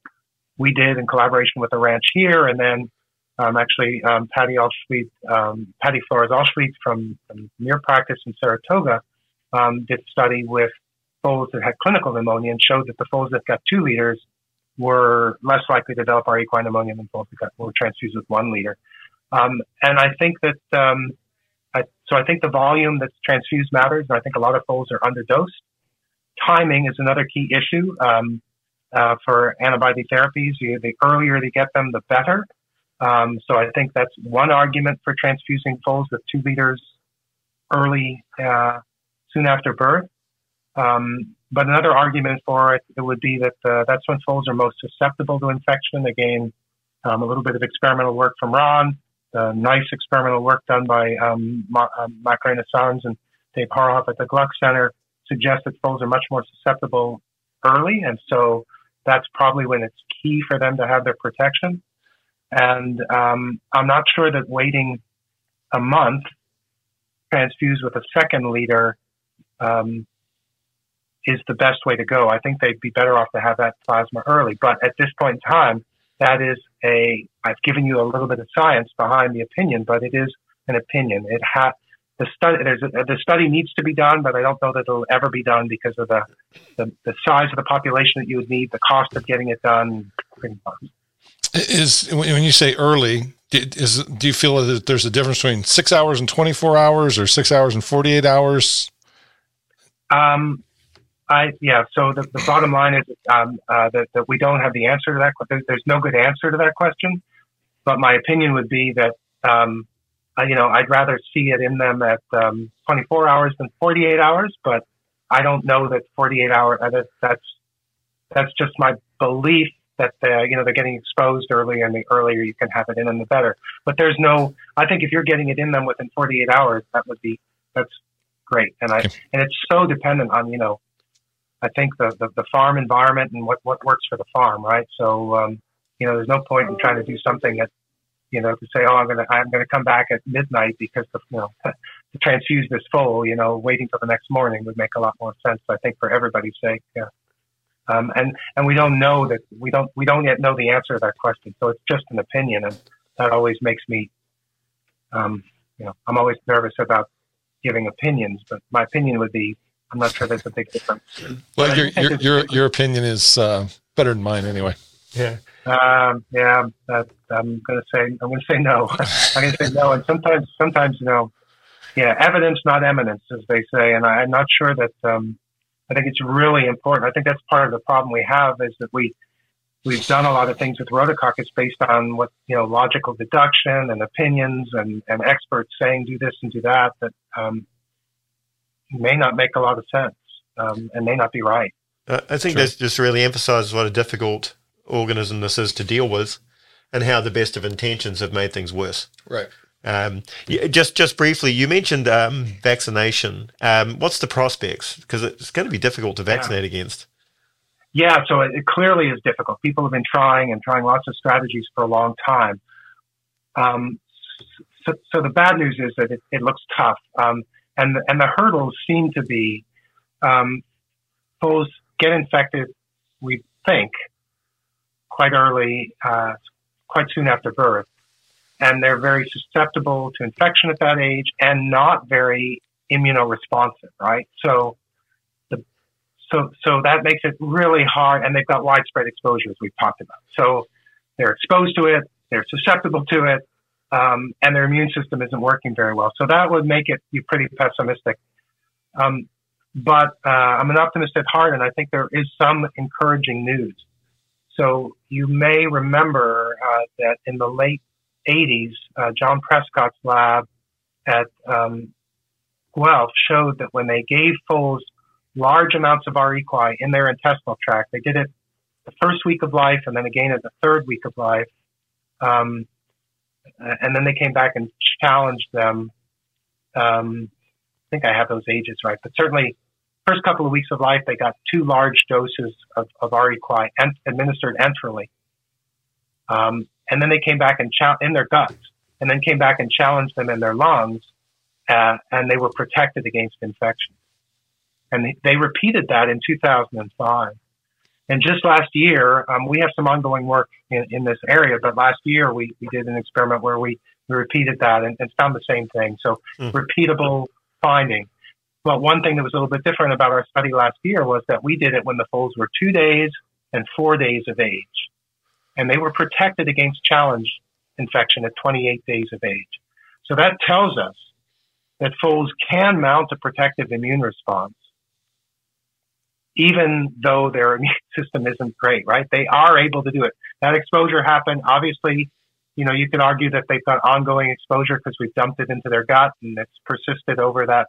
we did in collaboration with a ranch here, and then um, actually, um, Patty Allschwede, um, Patty Flores Allschwede from, from Mere Practice in Saratoga um, did a study with foals that had clinical pneumonia and showed that the foals that got two liters were less likely to develop R. equi pneumonia than got, were transfused with one liter. Um, and I think that, um, I, so I think the volume that's transfused matters, and I think a lot of foals are underdosed. Timing is another key issue uh, for antibody therapies. The earlier they get them, the better. Um, so I think that's one argument for transfusing foals with two liters early, uh, soon after birth. Um, but another argument for it, it would be that uh, that's when foals are most susceptible to infection. Again, um, a little bit of experimental work from Ron, the nice experimental work done by um, Ma- uh, Macarena Sanz and Dave Horohov at the Gluck Center suggests that foals are much more susceptible early, and so that's probably when it's key for them to have their protection. And um, I'm not sure that waiting a month transfused with a second liter um, is the best way to go. I think they'd be better off to have that plasma early. But at this point in time, that is a, I've given you a little bit of science behind the opinion, but it is an opinion. It has, the study, there's a, the study needs to be done, but I don't know that it'll ever be done because of the, the, the size of the population that you would need, the cost of getting it done. Is when you say early, is do you feel that there's a difference between six hours and 24 hours or six hours and 48 hours? Um, I yeah. So the, the bottom line is um, uh, that, that we don't have the answer to that. There's, there's no good answer to that question. But my opinion would be that um, uh, you know I'd rather see it in them at um, 24 hours than 48 hours. But I don't know that 48 hour. Uh, that, that's that's just my belief that the, you know they're getting exposed early, and the earlier you can have it in them, the better. But there's no. I think if you're getting it in them within 48 hours, that would be that's great. And I and it's so dependent on you know I think the, the, the, farm environment and what, what works for the farm, right? So, um, you know, there's no point in trying to do something that, you know, to say, oh, I'm gonna I'm gonna come back at midnight because the, you know to transfuse this foal, you know, waiting till the next morning would make a lot more sense. I think for everybody's sake, yeah. Um, and and we don't know that we don't we don't yet know the answer to that question, so it's just an opinion, and that always makes me, um, you know, I'm always nervous about giving opinions, but my opinion would be I'm not sure there's a big difference. Well, your your, your your opinion is uh, better than mine anyway. Yeah. Um, yeah, uh, I'm going to say I'm going to say no. I'm going to say no, and sometimes sometimes you know, yeah, evidence not eminence, as they say, and I, am not sure that. Um, I think it's really important. I think that's part of the problem we have is that we we've done a lot of things with rhodococcus based on what you know logical deduction and opinions and, and experts saying do this and do that that um, may not make a lot of sense um, and may not be right. Uh, I think this just really emphasizes what a difficult organism this is to deal with, and how the best of intentions have made things worse. Right. Um, just just briefly, you mentioned um, vaccination. Um, what's the prospects? Because it's going to be difficult to vaccinate yeah. against. Yeah, so it, it, clearly is difficult. People have been trying and trying lots of strategies for a long time. Um, so, so, the bad news is that it, it looks tough. And and the hurdles seem to be um, get infected. We think quite early, uh, quite soon after birth, and they're very susceptible to infection at that age, and not very immunoresponsive. Right, so. the So, so that makes it really hard, and they've got widespread exposure, as we've talked about. So, they're exposed to it, they're susceptible to it, um, and their immune system isn't working very well. So that would make it be pretty pessimistic. Um, but uh, I'm an optimist at heart, and I think there is some encouraging news. So you may remember uh, that in the late 80s, uh, John Prescott's lab at um, Guelph showed that when they gave foals large amounts of R. equi in their intestinal tract, they did it the first week of life and then again at the third week of life. Um, and then they came back and challenged them. Um, I think I have those ages right, but certainly first couple of weeks of life, they got two large doses of, of equi administered enterally. Um, and then they came back and cha- in their guts, and then came back and challenged them in their lungs, uh, and they were protected against infection. And they, they repeated that in 2005. And just last year, um, we have some ongoing work in, in, this area, but last year we, we did an experiment where we, we repeated that and, and found the same thing. So mm. repeatable finding. But one thing that was a little bit different about our study last year was that we did it when the foals were two days and four days of age. And they were protected against challenge infection at 28 days of age. So that tells us that foals can mount a protective immune response even though their immune system isn't great, right? They are able to do it. That exposure happened. Obviously, you know, you can argue that they've got ongoing exposure because we've dumped it into their gut and it's persisted over that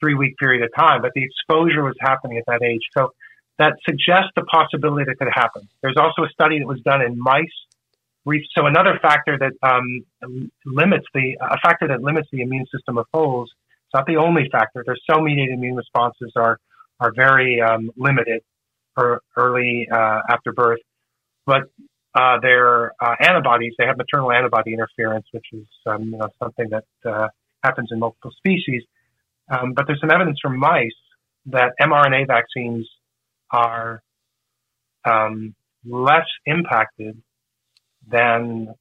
three week period of time, but the exposure was happening at that age. So that suggests the possibility that could happen. There's also a study that was done in mice. So another factor that um, limits the a factor that limits the immune system of foals. It's not the only factor. Their cell mediated immune responses are are very um, limited for early uh, after birth, but uh, their uh, antibodies, they have maternal antibody interference, which is um, you know, something that uh, happens in multiple species. Um, but there's some evidence from mice that mRNA vaccines are um, less impacted than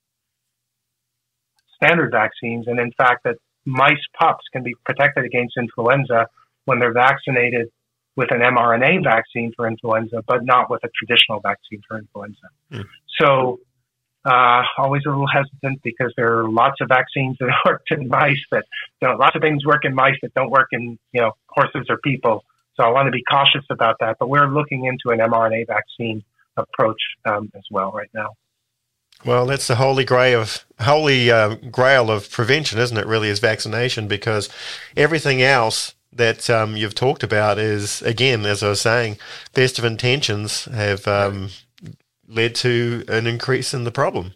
standard vaccines, and in fact, that mice pups can be protected against influenza when they're vaccinated with an mRNA vaccine for influenza, but not with a traditional vaccine for influenza. Mm. So, uh, always a little hesitant because there are lots of vaccines that work in mice that, you know, lots of things work in mice that don't work in, you know, horses or people. so I want to be cautious about that. But we're looking into an mRNA vaccine approach um, as well right now. Well, that's the holy grail of holy uh, grail of prevention, isn't it? Really, is vaccination because everything else that um, you've talked about is, again, as I was saying, best of intentions have um, led to an increase in the problem.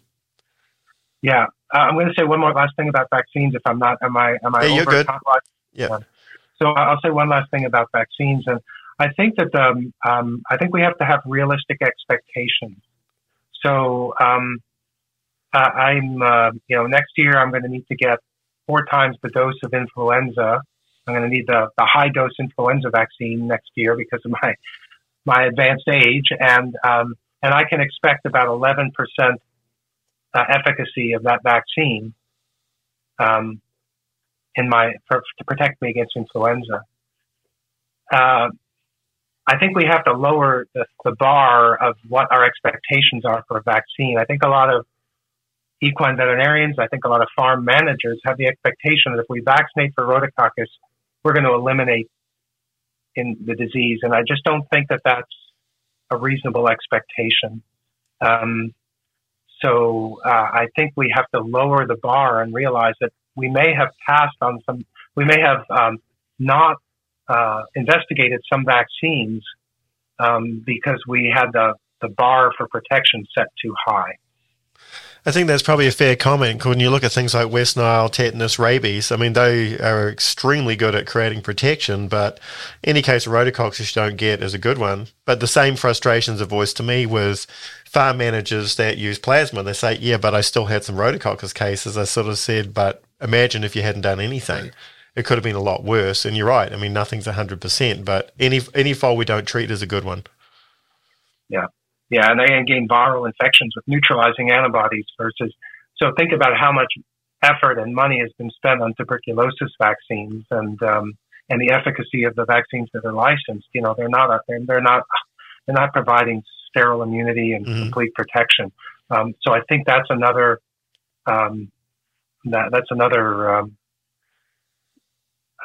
Yeah, uh, I'm going to say one more last thing about vaccines. If I'm not, am I? Am I? Hey, you're good. Yeah. So I'll say one last thing about vaccines, and I think that um, um, I think we have to have realistic expectations. So um, uh, I'm, uh, you know, next year I'm going to need to get four times the dose of influenza. I'm going to need the, the high dose influenza vaccine next year because of my my advanced age, and um, and I can expect about 11 percent uh, efficacy of that vaccine um, in my for, to protect me against influenza. Uh, I think we have to lower the, the bar of what our expectations are for a vaccine. I think a lot of equine veterinarians, I think a lot of farm managers have the expectation that if we vaccinate for rhodococcus, we're going to eliminate in the disease. And I just don't think that that's a reasonable expectation. Um, so uh, I think we have to lower the bar and realize that we may have passed on some, we may have um, not uh, investigated some vaccines um, because we had the, the bar for protection set too high. I think that's probably a fair comment. When you look at things like West Nile, tetanus, rabies, I mean, they are extremely good at creating protection, but any case of rhodococcus you don't get is a good one. But the same frustrations are voiced to me with farm managers that use plasma. They say, yeah, but I still had some rhodococcus cases. I sort of said, but imagine if you hadn't done anything. It could have been a lot worse. And you're right. I mean, nothing's 100%, but any, any foal we don't treat is a good one. Yeah. Yeah, and they can gain viral infections with neutralizing antibodies versus. So think about how much effort and money has been spent on tuberculosis vaccines and um, and the efficacy of the vaccines that are licensed. You know, they're not they're, they're not they're not providing sterile immunity and mm-hmm. complete protection. Um, so I think that's another um, that that's another. Um,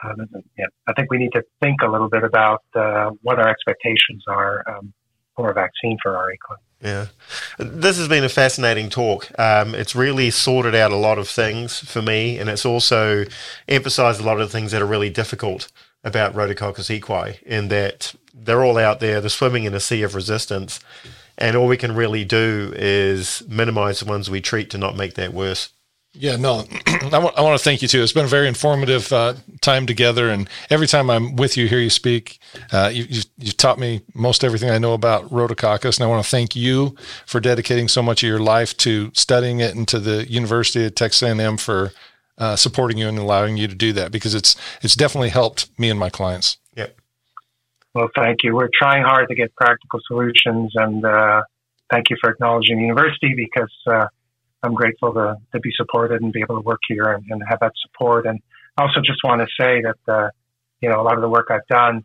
uh, yeah, I think we need to think a little bit about uh, what our expectations are um, or a vaccine for R. equi. Yeah, this has been a fascinating talk. Um, it's really sorted out a lot of things for me, and it's also emphasised a lot of things that are really difficult about Rhodococcus equi, in that they're all out there, they're swimming in a sea of resistance, and all we can really do is minimise the ones we treat to not make that worse. Yeah, no, I want, to thank you too. It's been a very informative uh, time together, and every time I'm with you, hear you speak, uh, you, have you've taught me most everything I know about rhodococcus, and I want to thank you for dedicating so much of your life to studying it, and to the University of Texas A&M for uh, supporting you and allowing you to do that because it's it's definitely helped me and my clients. Yep. Well, thank you. We're trying hard to get practical solutions, and uh, thank you for acknowledging the university because uh, I'm grateful to, to be supported and be able to work here and, and have that support. And I also just want to say that, uh, you know, a lot of the work I've done is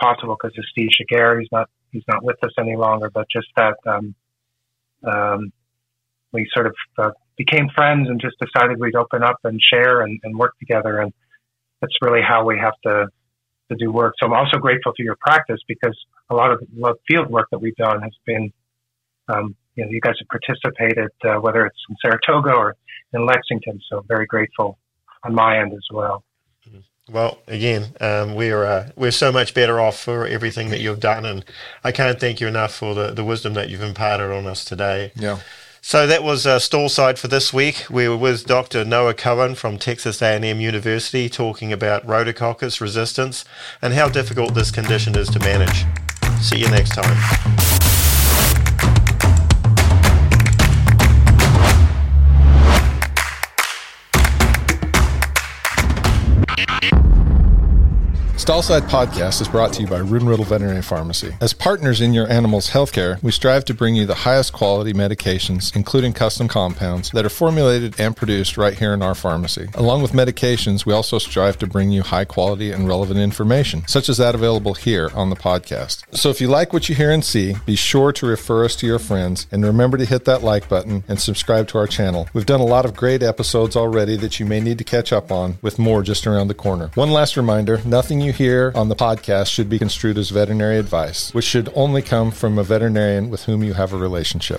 possible because of Steve Giguère. He's not, he's not with us any longer, but just that, um, um, we sort of uh, became friends and just decided we'd open up and share and, and work together. And that's really how we have to, to do work. So I'm also grateful to your practice because a lot of the field work that we've done has been um, you know, you guys have participated, uh, whether it's in Saratoga or in Lexington. So very grateful on my end as well. Well, again, um, we're uh, we're so much better off for everything that you've done, and I can't thank you enough for the, the wisdom that you've imparted on us today. Yeah. So that was uh, Stallside for this week. We were with Dr. Noah Cohen from Texas A&M University talking about rhodococcus resistance and how difficult this condition is to manage. See you next time. Stallside Podcast is brought to you by Rood Riddle Veterinary Pharmacy. As partners in your animal's healthcare, we strive to bring you the highest quality medications, including custom compounds, that are formulated and produced right here in our pharmacy. Along with medications, we also strive to bring you high quality and relevant information, such as that available here on the podcast. So if you like what you hear and see, be sure to refer us to your friends and remember to hit that like button and subscribe to our channel. We've done a lot of great episodes already that you may need to catch up on, with more just around the corner. One last reminder nothing you hear on the podcast should be construed as veterinary advice, which should only come from a veterinarian with whom you have a relationship.